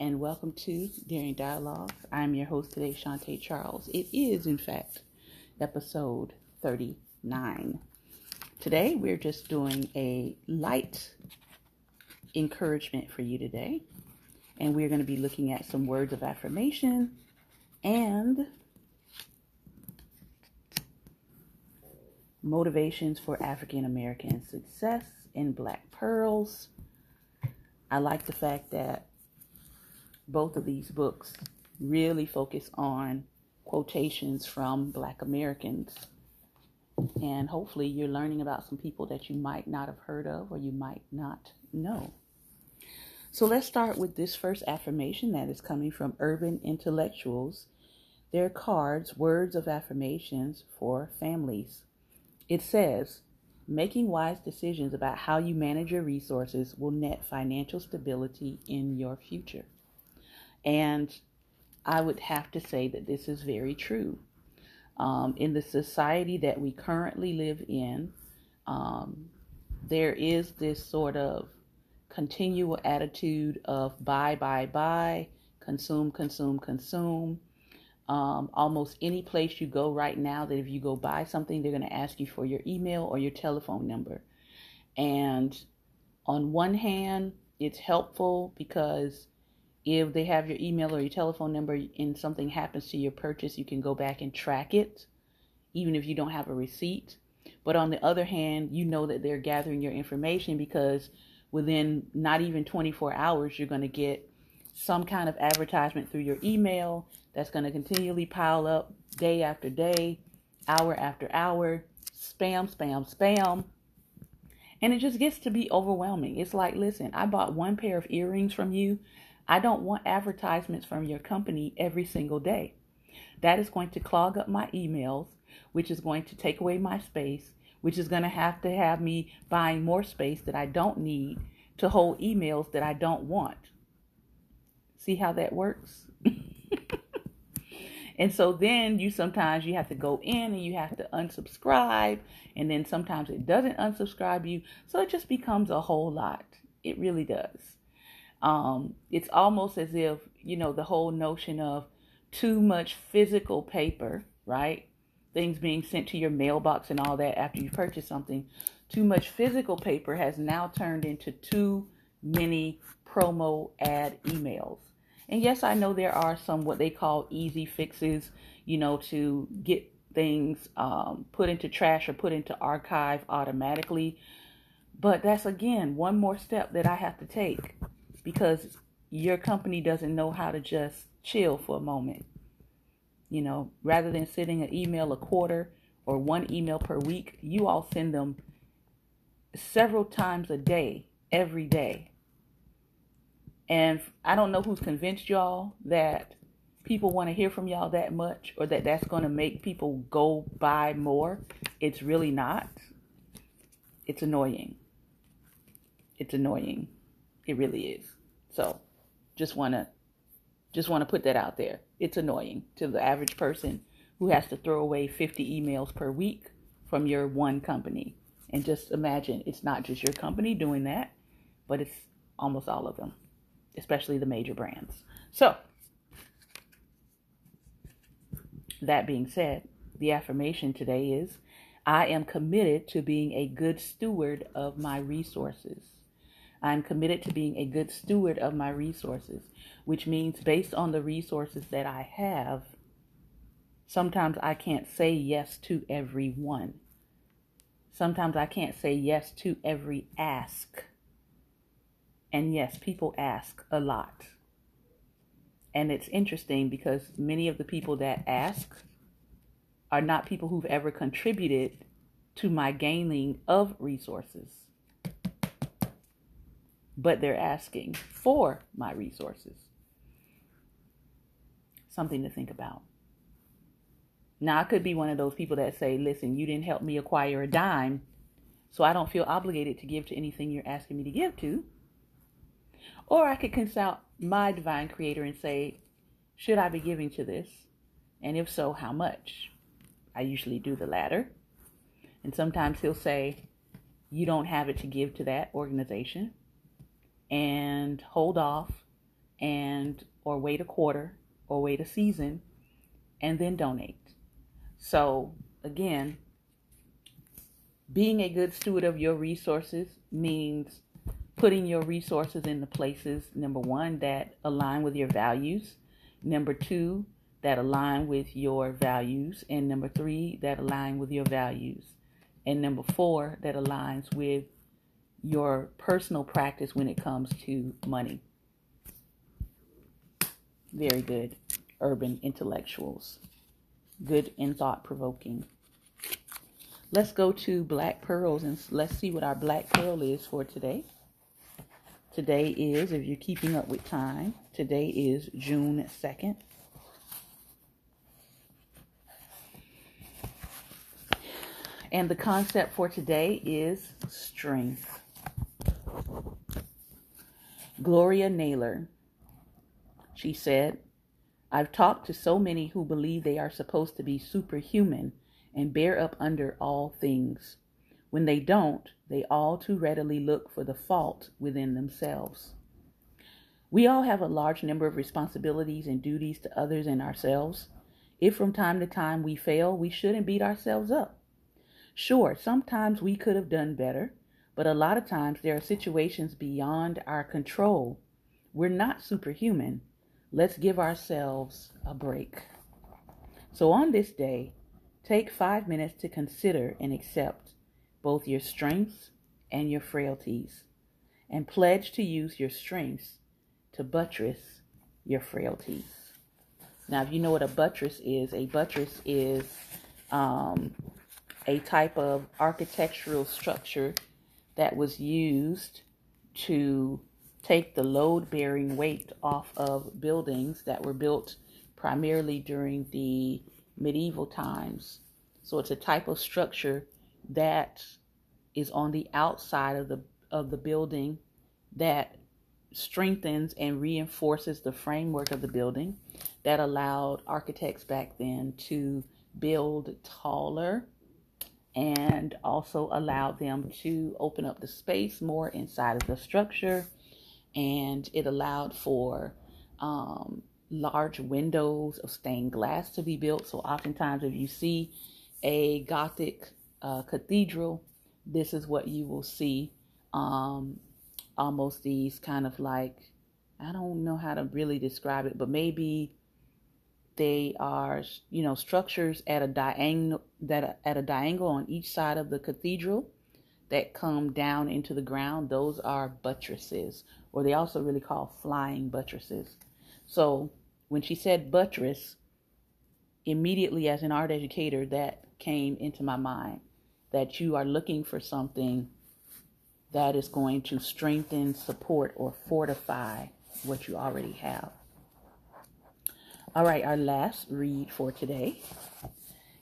and welcome to Daring Dialogue. I'm your host today, Shantae Charles. It is, in fact, episode 39. Today, we're just doing a light encouragement for you today, and we're going to be looking at some words of affirmation and motivations for African American success in Black Pearls. I like the fact that both of these books really focus on quotations from Black Americans. And hopefully, you're learning about some people that you might not have heard of or you might not know. So, let's start with this first affirmation that is coming from Urban Intellectuals. Their cards, words of affirmations for families. It says, Making wise decisions about how you manage your resources will net financial stability in your future. And I would have to say that this is very true. Um, in the society that we currently live in, um, there is this sort of continual attitude of buy, buy, buy, consume, consume, consume. Um, almost any place you go right now, that if you go buy something, they're going to ask you for your email or your telephone number. And on one hand, it's helpful because if they have your email or your telephone number and something happens to your purchase, you can go back and track it, even if you don't have a receipt. But on the other hand, you know that they're gathering your information because within not even 24 hours, you're going to get some kind of advertisement through your email that's going to continually pile up day after day, hour after hour, spam, spam, spam. And it just gets to be overwhelming. It's like, listen, I bought one pair of earrings from you I don't want advertisements from your company every single day. That is going to clog up my emails, which is going to take away my space, which is going to have to have me buying more space that I don't need to hold emails that I don't want. See how that works? and so then you sometimes you have to go in and you have to unsubscribe and then sometimes it doesn't unsubscribe you. So it just becomes a whole lot. It really does. Um, it's almost as if, you know, the whole notion of too much physical paper, right? Things being sent to your mailbox and all that after you purchase something. Too much physical paper has now turned into too many promo ad emails. And yes, I know there are some what they call easy fixes, you know, to get things um, put into trash or put into archive automatically. But that's again one more step that I have to take because your company doesn't know how to just chill for a moment. You know, rather than sending an email a quarter or one email per week, you all send them several times a day, every day. And I don't know who's convinced y'all that people want to hear from y'all that much or that that's going to make people go buy more. It's really not. It's annoying. It's annoying. It really is. So just want to just want to put that out there. It's annoying to the average person who has to throw away 50 emails per week from your one company. And just imagine it's not just your company doing that, but it's almost all of them, especially the major brands. So, that being said, the affirmation today is I am committed to being a good steward of my resources. I'm committed to being a good steward of my resources, which means based on the resources that I have, sometimes I can't say yes to every one. Sometimes I can't say yes to every ask. And yes, people ask a lot. And it's interesting because many of the people that ask are not people who've ever contributed to my gaining of resources but they're asking for my resources. Something to think about. Now, I could be one of those people that say, listen, you didn't help me acquire a dime, so I don't feel obligated to give to anything you're asking me to give to. Or I could consult my divine creator and say, should I be giving to this? And if so, how much? I usually do the latter. And sometimes he'll say, you don't have it to give to that organization and hold off and or wait a quarter or wait a season and then donate. So again, being a good steward of your resources means putting your resources in the places, number one, that align with your values, number two, that align with your values, and number three, that align with your values, and number four, that aligns with your personal practice when it comes to money. Very good, urban intellectuals. Good and thought provoking. Let's go to Black Pearls and let's see what our Black Pearl is for today. Today is, if you're keeping up with time, today is June 2nd. And the concept for today is strength. Gloria Naylor. She said, I've talked to so many who believe they are supposed to be superhuman and bear up under all things. When they don't, they all too readily look for the fault within themselves. We all have a large number of responsibilities and duties to others and ourselves. If from time to time we fail, we shouldn't beat ourselves up. Sure, sometimes we could have done better, but a lot of times there are situations beyond our control. We're not superhuman. Let's give ourselves a break. So on this day, take five minutes to consider and accept both your strengths and your frailties, and pledge to use your strengths to buttress your frailties. Now, if you know what a buttress is, a buttress is um, a type of architectural structure that was used to take the load bearing weight off of buildings that were built primarily during the medieval times. So it's a type of structure that is on the outside of the of the building that strengthens and reinforces the framework of the building that allowed architects back then to build taller and also allowed them to open up the space more inside of the structure. And it allowed for um, large windows of stained glass to be built. So, oftentimes, if you see a Gothic uh, cathedral, this is what you will see. Um, almost these kind of like, I don't know how to really describe it, but maybe they are, you know, structures at a diagonal that at a diagonal on each side of the cathedral that come down into the ground. Those are buttresses, or they also really call flying buttresses. So when she said buttress, immediately as an art educator, that came into my mind that you are looking for something that is going to strengthen, support, or fortify what you already have. All right, our last read for today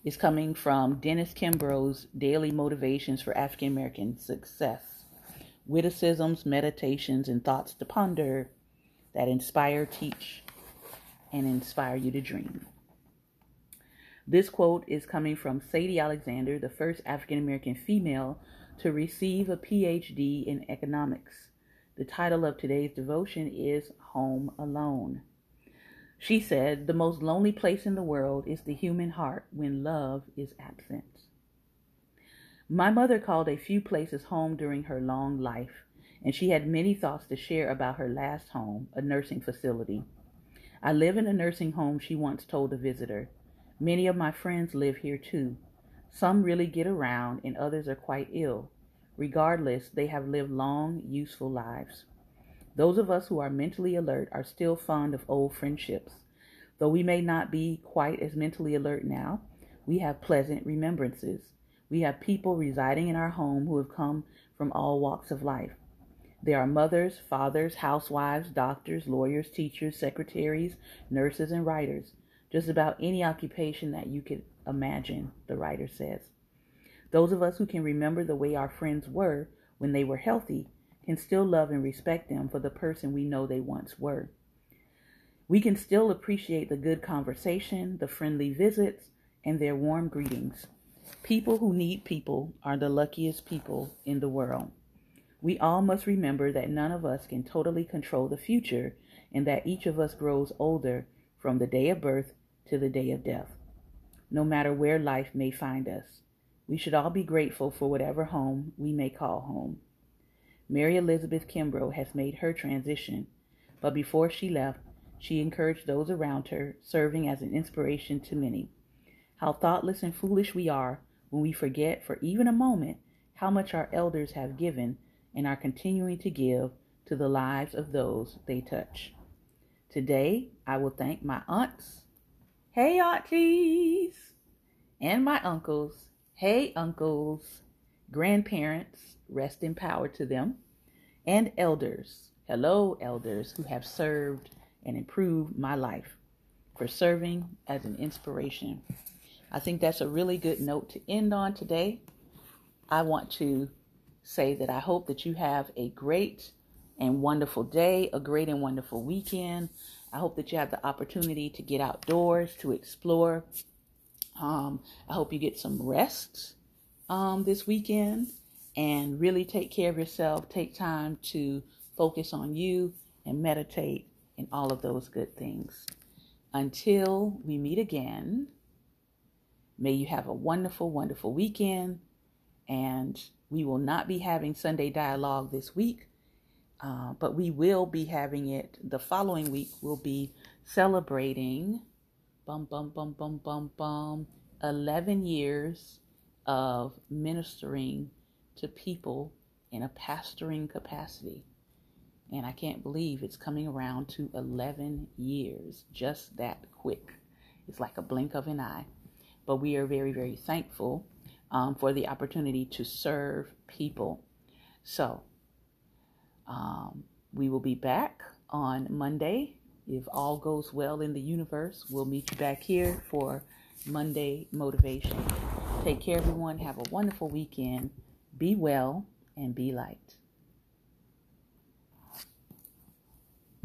is coming from Dennis Kimbro's Daily Motivations for African American Success Witticisms, Meditations, and Thoughts to Ponder that inspire, teach, and inspire you to dream. This quote is coming from Sadie Alexander, the first African American female to receive a PhD in economics. The title of today's devotion is Home Alone. She said, The most lonely place in the world is the human heart when love is absent. My mother called a few places home during her long life, and she had many thoughts to share about her last home, a nursing facility. I live in a nursing home, she once told a visitor. Many of my friends live here too. Some really get around, and others are quite ill. Regardless, they have lived long, useful lives. Those of us who are mentally alert are still fond of old friendships. Though we may not be quite as mentally alert now, we have pleasant remembrances. We have people residing in our home who have come from all walks of life. There are mothers, fathers, housewives, doctors, lawyers, teachers, secretaries, nurses, and writers. Just about any occupation that you could imagine, the writer says. Those of us who can remember the way our friends were when they were healthy can still love and respect them for the person we know they once were. We can still appreciate the good conversation, the friendly visits, and their warm greetings. People who need people are the luckiest people in the world. We all must remember that none of us can totally control the future, and that each of us grows older from the day of birth to the day of death, no matter where life may find us. We should all be grateful for whatever home we may call home. Mary Elizabeth Kimbro has made her transition, but before she left, she encouraged those around her, serving as an inspiration to many. How thoughtless and foolish we are when we forget for even a moment how much our elders have given and are continuing to give to the lives of those they touch. Today, I will thank my aunts, hey aunties, and my uncles, hey uncles, grandparents, rest in power to them, and elders, hello elders who have served and improved my life for serving as an inspiration. I think that's a really good note to end on today. I want to say that I hope that you have a great and wonderful day, a great and wonderful weekend. I hope that you have the opportunity to get outdoors, to explore. Um, I hope you get some rest um, this weekend and really take care of yourself. Take time to focus on you and meditate and all of those good things. Until we meet again, may you have a wonderful, wonderful weekend and we will not be having Sunday dialogue this week, uh, but we will be having it the following week. We'll be celebrating bum bum bum bum bum bum 11 years of ministering to people in a pastoring capacity. And I can't believe it's coming around to 11 years, just that quick. It's like a blink of an eye. But we are very, very thankful um, for the opportunity to serve people. So, um, we will be back on Monday. If all goes well in the universe, we'll meet you back here for Monday Motivation. Take care, everyone. Have a wonderful weekend. Be well and be light.